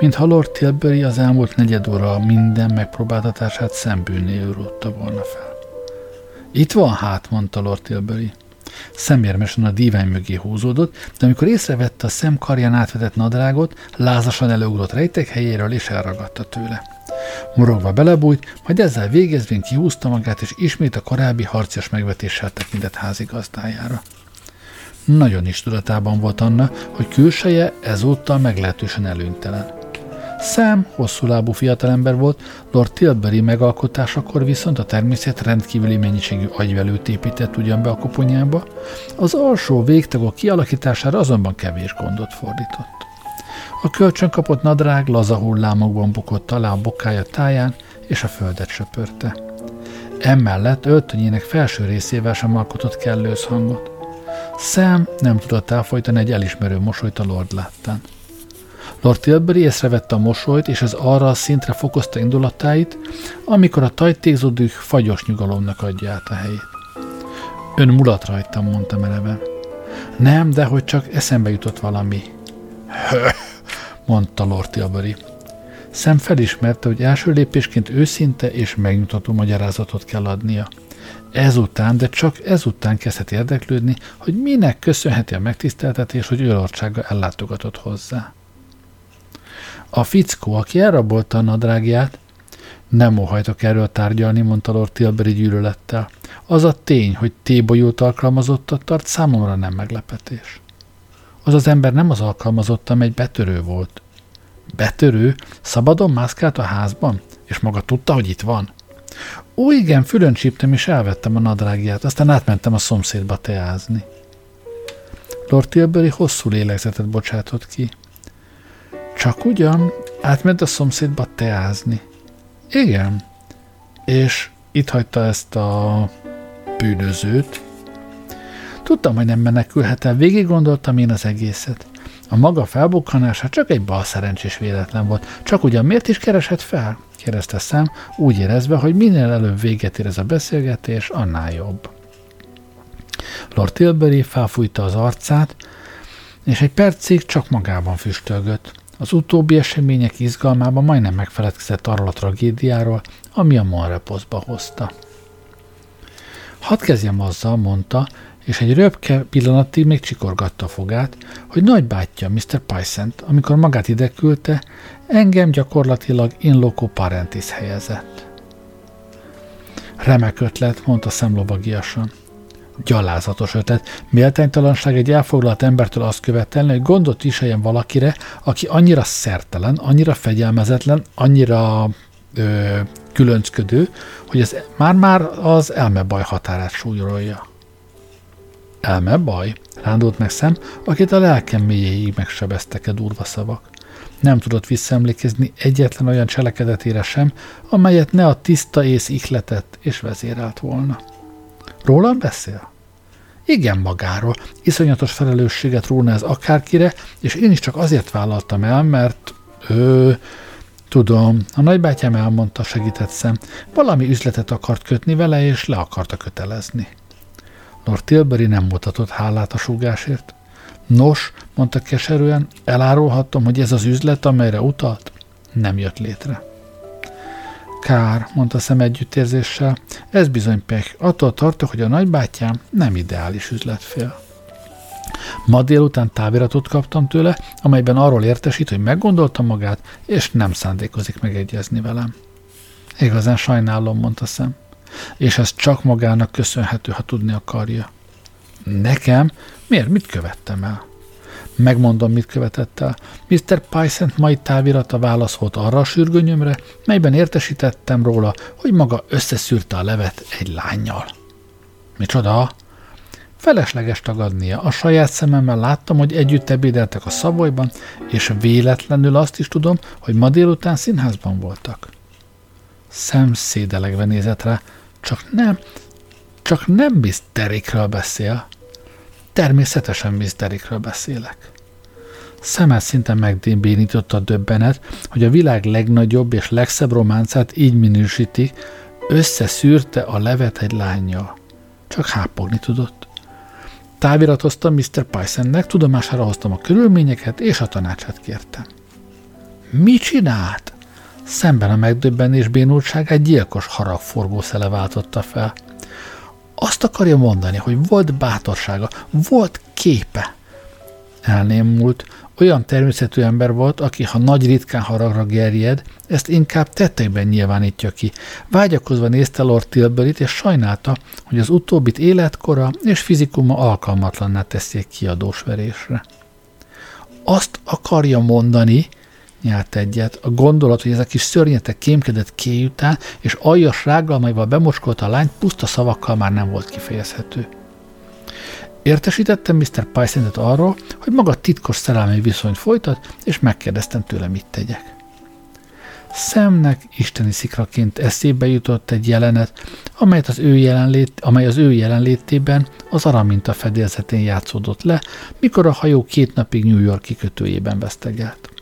Mintha Lord Tilbury az elmúlt negyed óra minden megpróbáltatását szembűnél rótta volna fel. Itt van hát, mondta Lord Tilbury. Szemérmesen a dívány mögé húzódott, de amikor észrevette a szemkarján átvetett nadrágot, lázasan előugrott rejtek helyéről és elragadta tőle. Morogva belebújt, majd ezzel végezvén kihúzta magát, és ismét a korábbi harcias megvetéssel tekintett házigazdájára. Nagyon is tudatában volt Anna, hogy külseje ezúttal meglehetősen előnytelen. Sam hosszú lábú fiatalember volt, Lord Tilbury megalkotásakor viszont a természet rendkívüli mennyiségű agyvelőt épített ugyan be a koponyába, az alsó végtagok kialakítására azonban kevés gondot fordított. A kölcsön kapott nadrág laza hullámokban bukott alá a bokája táján, és a földet söpörte. Emellett öltönyének felső részével sem alkotott kellő hangot. Sam nem tudott elfolytani egy elismerő mosolyt a Lord láttán. Lord Tilbury észrevette a mosolyt, és az arra a szintre fokozta indulatáit, amikor a tajtékzó fagyos nyugalomnak adja át a helyét. Ön mulat rajtam, mondta mereve. Nem, de hogy csak eszembe jutott valami. mondta Lord Tilbury. Szem felismerte, hogy első lépésként őszinte és megnyugtató magyarázatot kell adnia. Ezután, de csak ezután kezdhet érdeklődni, hogy minek köszönheti a megtiszteltetés, hogy őrországa ellátogatott hozzá. A fickó, aki elrabolta a nadrágját, nem óhajtok erről tárgyalni, mondta Lord Tilbury gyűlölettel. Az a tény, hogy tébolyult alkalmazottat tart, számomra nem meglepetés. Az az ember nem az alkalmazott, amely betörő volt. Betörő? Szabadon mászkált a házban? És maga tudta, hogy itt van? Ó, igen, fülön csíptem, és elvettem a nadrágját, aztán átmentem a szomszédba teázni. Lord Tilbury hosszú lélegzetet bocsátott ki. Csak ugyan, átment a szomszédba teázni. Igen. És itt hagyta ezt a bűnözőt. Tudtam, hogy nem menekülhet el, végig gondoltam én az egészet. A maga felbukkanása csak egy bal szerencsés véletlen volt. Csak ugyan miért is keresett fel? kérdezte szem, úgy érezve, hogy minél előbb véget ér ez a beszélgetés, annál jobb. Lord Tilbury felfújta az arcát, és egy percig csak magában füstölgött. Az utóbbi események izgalmában majdnem megfeledkezett arról a tragédiáról, ami a Monreposzba hozta. Hadd kezdjem azzal, mondta, és egy röpke pillanatig még csikorgatta a fogát, hogy nagybátyja Mr. Pysent, amikor magát ide küldte, engem gyakorlatilag in loco parentis helyezett. Remek ötlet, mondta szemlovagiasan. Gyalázatos ötlet. Méltánytalanság egy elfoglalt embertől azt követelni, hogy gondot viseljen valakire, aki annyira szertelen, annyira fegyelmezetlen, annyira ö, különcködő, hogy ez már-már az elmebaj határát súlyolja. Elmebaj? Rándult meg szem, akit a lelkem mélyéig megsebeztek-e durva szavak. Nem tudott visszaemlékezni egyetlen olyan cselekedetére sem, amelyet ne a tiszta ész ihletett és vezérelt volna. Rólam beszél? Igen, magáról. Iszonyatos felelősséget róna ez akárkire, és én is csak azért vállaltam el, mert ő, tudom, a nagybátyám elmondta, segített szem, valami üzletet akart kötni vele, és le akarta kötelezni. Lord Tilbury nem mutatott hálát a súgásért. Nos, mondta keserűen, elárulhattam, hogy ez az üzlet, amelyre utalt, nem jött létre. Kár, mondta szem együttérzéssel, ez bizony pek. Attól tartok, hogy a nagybátyám nem ideális üzletfél. Ma délután táviratot kaptam tőle, amelyben arról értesít, hogy meggondolta magát, és nem szándékozik megegyezni velem. Igazán sajnálom, mondta szem. És ez csak magának köszönhető, ha tudni akarja. Nekem? Miért? Mit követtem el? Megmondom, mit követett el. Mr. Pysent mai távirata válasz volt arra a sürgőnyömre, melyben értesítettem róla, hogy maga összeszűrte a levet egy lányjal. Micsoda? Felesleges tagadnia. A saját szememmel láttam, hogy együtt ebédeltek a szavolyban, és véletlenül azt is tudom, hogy ma délután színházban voltak. Szemszédelegve nézett rá. Csak nem, csak nem Miss Derrickről beszél. Természetesen Miss Derrickről beszélek. Szemet szinte megdénbénította a döbbenet, hogy a világ legnagyobb és legszebb románcát így minősítik, összeszűrte a levet egy lányjal. Csak hápogni tudott. Táviratoztam Mr. Pysonnek, tudomására hoztam a körülményeket, és a tanácsát kértem. Mi csinált? Szemben a megdöbbenés bénultság egy gyilkos haragforgó szele váltotta fel. Azt akarja mondani, hogy volt bátorsága, volt képe. Elnémult, olyan természetű ember volt, aki ha nagy ritkán haragra gerjed, ezt inkább tetteiben nyilvánítja ki. Vágyakozva nézte Lord Tilburyt, és sajnálta, hogy az utóbbit életkora és fizikuma alkalmatlanná teszi egy kiadós verésre. Azt akarja mondani, nyert egyet. A gondolat, hogy ez a kis szörnyetek kémkedett ké után, és aljas rágalmaival bemocskolta a lányt, puszta szavakkal már nem volt kifejezhető. Értesítettem Mr. Pysentet arról, hogy maga titkos szerelmi viszonyt folytat, és megkérdeztem tőle, mit tegyek. Szemnek isteni szikraként eszébe jutott egy jelenet, amelyet az ő jelenlét, amely az ő jelenlétében az Araminta fedélzetén játszódott le, mikor a hajó két napig New York kikötőjében vesztegelt.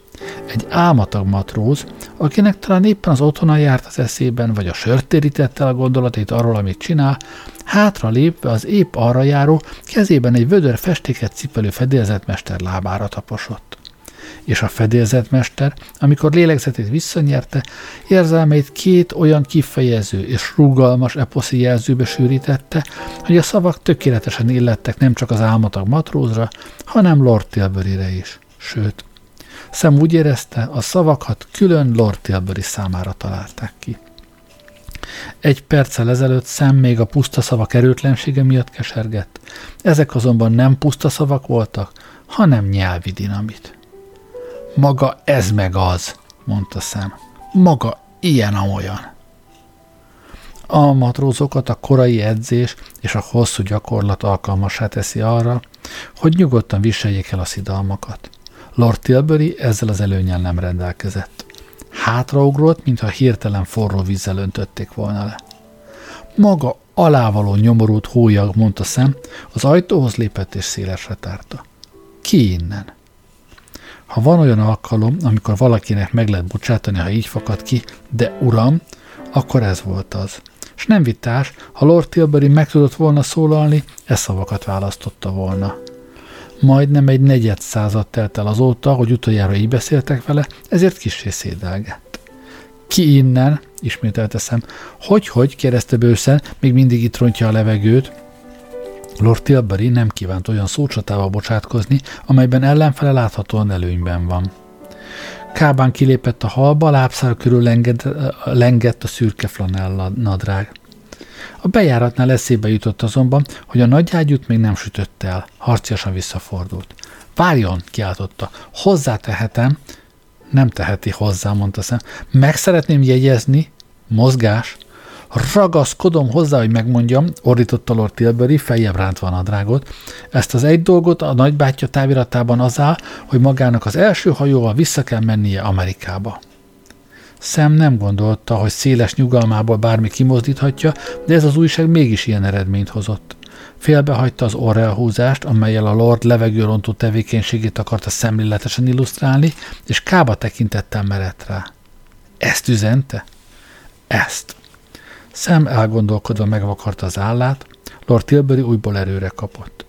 Egy álmatag matróz, akinek talán éppen az otthona járt az eszében, vagy a sört térítette a gondolatait arról, amit csinál, hátra lépve az épp arra járó, kezében egy vödör festéket cipelő fedélzetmester lábára taposott. És a fedélzetmester, amikor lélegzetét visszanyerte, érzelmeit két olyan kifejező és rugalmas eposzi jelzőbe sűrítette, hogy a szavak tökéletesen illettek nem csak az álmatag matrózra, hanem Lord Tilbury-re is. Sőt, Szem úgy érezte, a szavakat külön Lord Tilbury számára találták ki. Egy perccel ezelőtt szem még a puszta szavak erőtlensége miatt kesergett. Ezek azonban nem puszta szavak voltak, hanem nyelvi dinamit. Maga ez meg az, mondta szem. Maga ilyen-amolyan. A matrózokat a korai edzés és a hosszú gyakorlat alkalmasá teszi arra, hogy nyugodtan viseljék el a szidalmakat. Lord Tilbury ezzel az előnyel nem rendelkezett. Hátraugrott, mintha hirtelen forró vízzel öntötték volna le. Maga alávaló nyomorult hólyag, mondta szem, az ajtóhoz lépett és szélesre tárta. Ki innen? Ha van olyan alkalom, amikor valakinek meg lehet bocsátani, ha így fakad ki, de uram, akkor ez volt az. És nem vitás, ha Lord Tilbury meg tudott volna szólalni, e szavakat választotta volna. Majdnem egy negyed század telt el azóta, hogy utoljára így beszéltek vele, ezért kissé szédelgett. Ki innen? ismételte szem. Hogy-hogy? kérdezte bőszen, még mindig itt rontja a levegőt. Lord Tilbury nem kívánt olyan szócsatába bocsátkozni, amelyben ellenfele láthatóan előnyben van. Kábán kilépett a halba, lábszára körül lenged, lengett a szürke flanella nadrág. A bejáratnál eszébe jutott azonban, hogy a nagyágyút még nem sütött el. Harciasan visszafordult. Várjon, kiáltotta. Hozzátehetem. Nem teheti hozzá, mondta szem. Meg szeretném jegyezni. Mozgás. Ragaszkodom hozzá, hogy megmondjam, ordította Lord Tilbury, feljebb rántva a nadrágot. Ezt az egy dolgot a nagybátyja táviratában az áll, hogy magának az első hajóval vissza kell mennie Amerikába. Szem nem gondolta, hogy széles nyugalmából bármi kimozdíthatja, de ez az újság mégis ilyen eredményt hozott. Félbehagyta az orrelhúzást, amelyel a Lord levegőrontó tevékenységét akarta szemléletesen illusztrálni, és kába tekintettel merett rá. Ezt üzente? Ezt. Szem elgondolkodva megvakarta az állát, Lord Tilbury újból erőre kapott.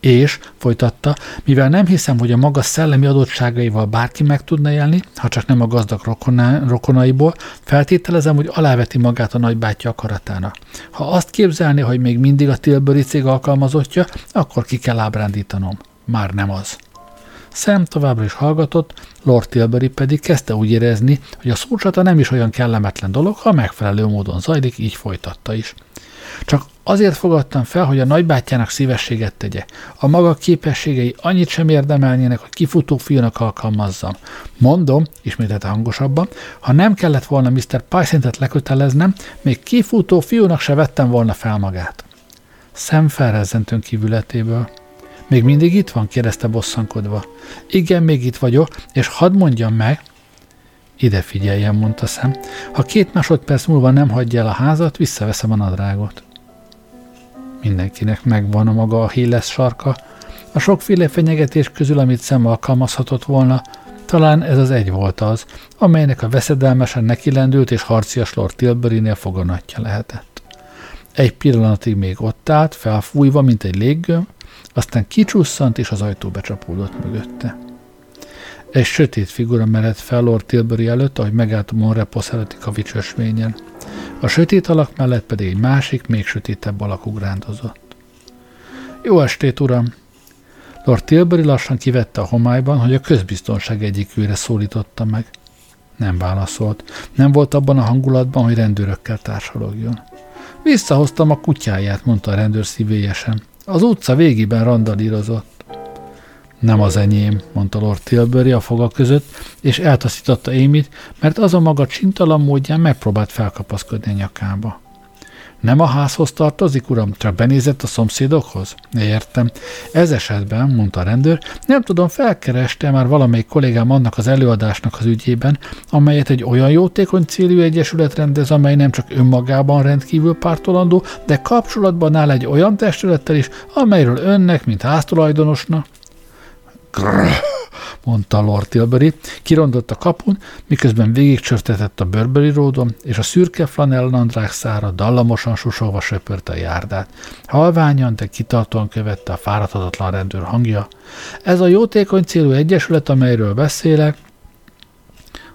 És, folytatta, mivel nem hiszem, hogy a maga szellemi adottságaival bárki meg tudna élni, ha csak nem a gazdag rokoná, rokonaiból, feltételezem, hogy aláveti magát a nagybátyja akaratának. Ha azt képzelni, hogy még mindig a Tilbury cég alkalmazottja, akkor ki kell ábrándítanom. Már nem az. Sam továbbra is hallgatott, Lord Tilbury pedig kezdte úgy érezni, hogy a szócsata nem is olyan kellemetlen dolog, ha megfelelő módon zajlik, így folytatta is. Csak azért fogadtam fel, hogy a nagybátyjának szívességet tegye. A maga képességei annyit sem érdemelnének, hogy kifutó fiúnak alkalmazzam. Mondom, ismételte hangosabban, ha nem kellett volna Mr. Pyszentet leköteleznem, még kifutó fiúnak se vettem volna fel magát. Szem felrezzentőn kívületéből. Még mindig itt van? kérdezte bosszankodva. Igen, még itt vagyok, és hadd mondjam meg, ide figyeljen, mondta szem. Ha két másodperc múlva nem hagyja el a házat, visszaveszem a nadrágot. Mindenkinek megvan a maga a híles sarka. A sokféle fenyegetés közül, amit szem alkalmazhatott volna, talán ez az egy volt az, amelynek a veszedelmesen nekilendült és harcias Lord Tilbury-nél foganatja lehetett. Egy pillanatig még ott állt, felfújva, mint egy léggöm, aztán kicsusszant, és az ajtó becsapódott mögötte. Egy sötét figura mellett fel Lord Tilbury előtt, ahogy megállt a Monreposz előtti kavicsösvényen. A sötét alak mellett pedig egy másik, még sötétebb alak ugrándozott. Jó estét, uram! Lord Tilbury lassan kivette a homályban, hogy a közbiztonság egyik őre szólította meg. Nem válaszolt. Nem volt abban a hangulatban, hogy rendőrökkel társalogjon. Visszahoztam a kutyáját, mondta a rendőr szívélyesen. Az utca végében randalírozott. Nem az enyém, mondta Lord Tilbury a foga között, és eltaszította Émit, mert az a maga csintalan módján megpróbált felkapaszkodni a nyakába. Nem a házhoz tartozik, uram, csak benézett a szomszédokhoz? Értem. Ez esetben, mondta a rendőr, nem tudom, felkereste már valamelyik kollégám annak az előadásnak az ügyében, amelyet egy olyan jótékony célú egyesület rendez, amely nem csak önmagában rendkívül pártolandó, de kapcsolatban áll egy olyan testülettel is, amelyről önnek, mint háztulajdonosnak, Grrr, mondta Lord Tilbury, kirondott a kapun, miközben végigcsörtetett a Burberry ródon, és a szürke flanellandrák szára dallamosan susogva söpörte a járdát. Halványan, de kitartóan követte a fáradhatatlan rendőr hangja. Ez a jótékony célú egyesület, amelyről beszélek,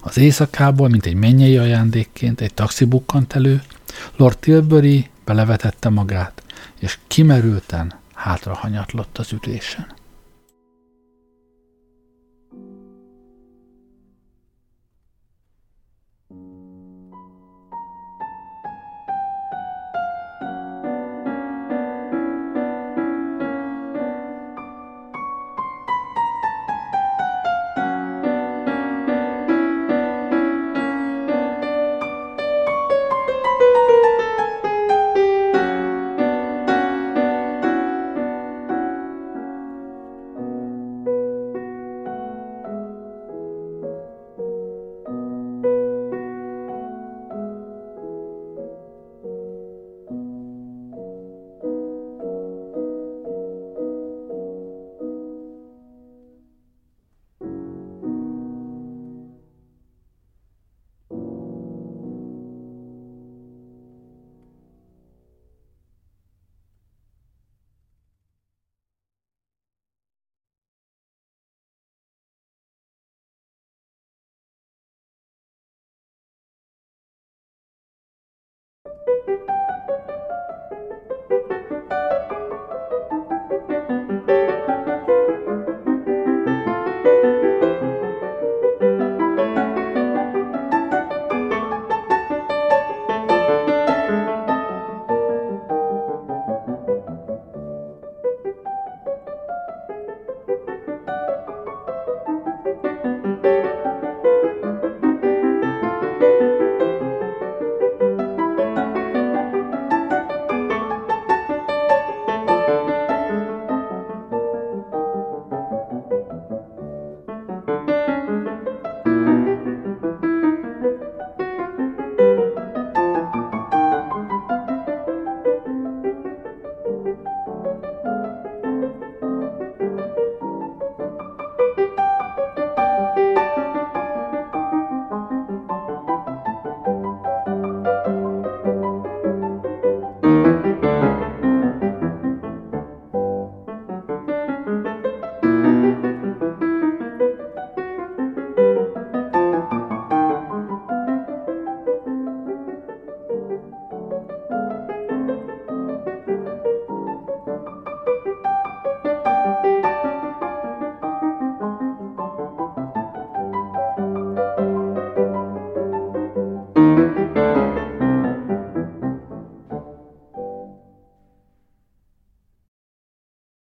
az éjszakából, mint egy mennyei ajándékként egy taxi bukkant elő, Lord Tilbury belevetette magát, és kimerülten hátra hanyatlott az ülésen.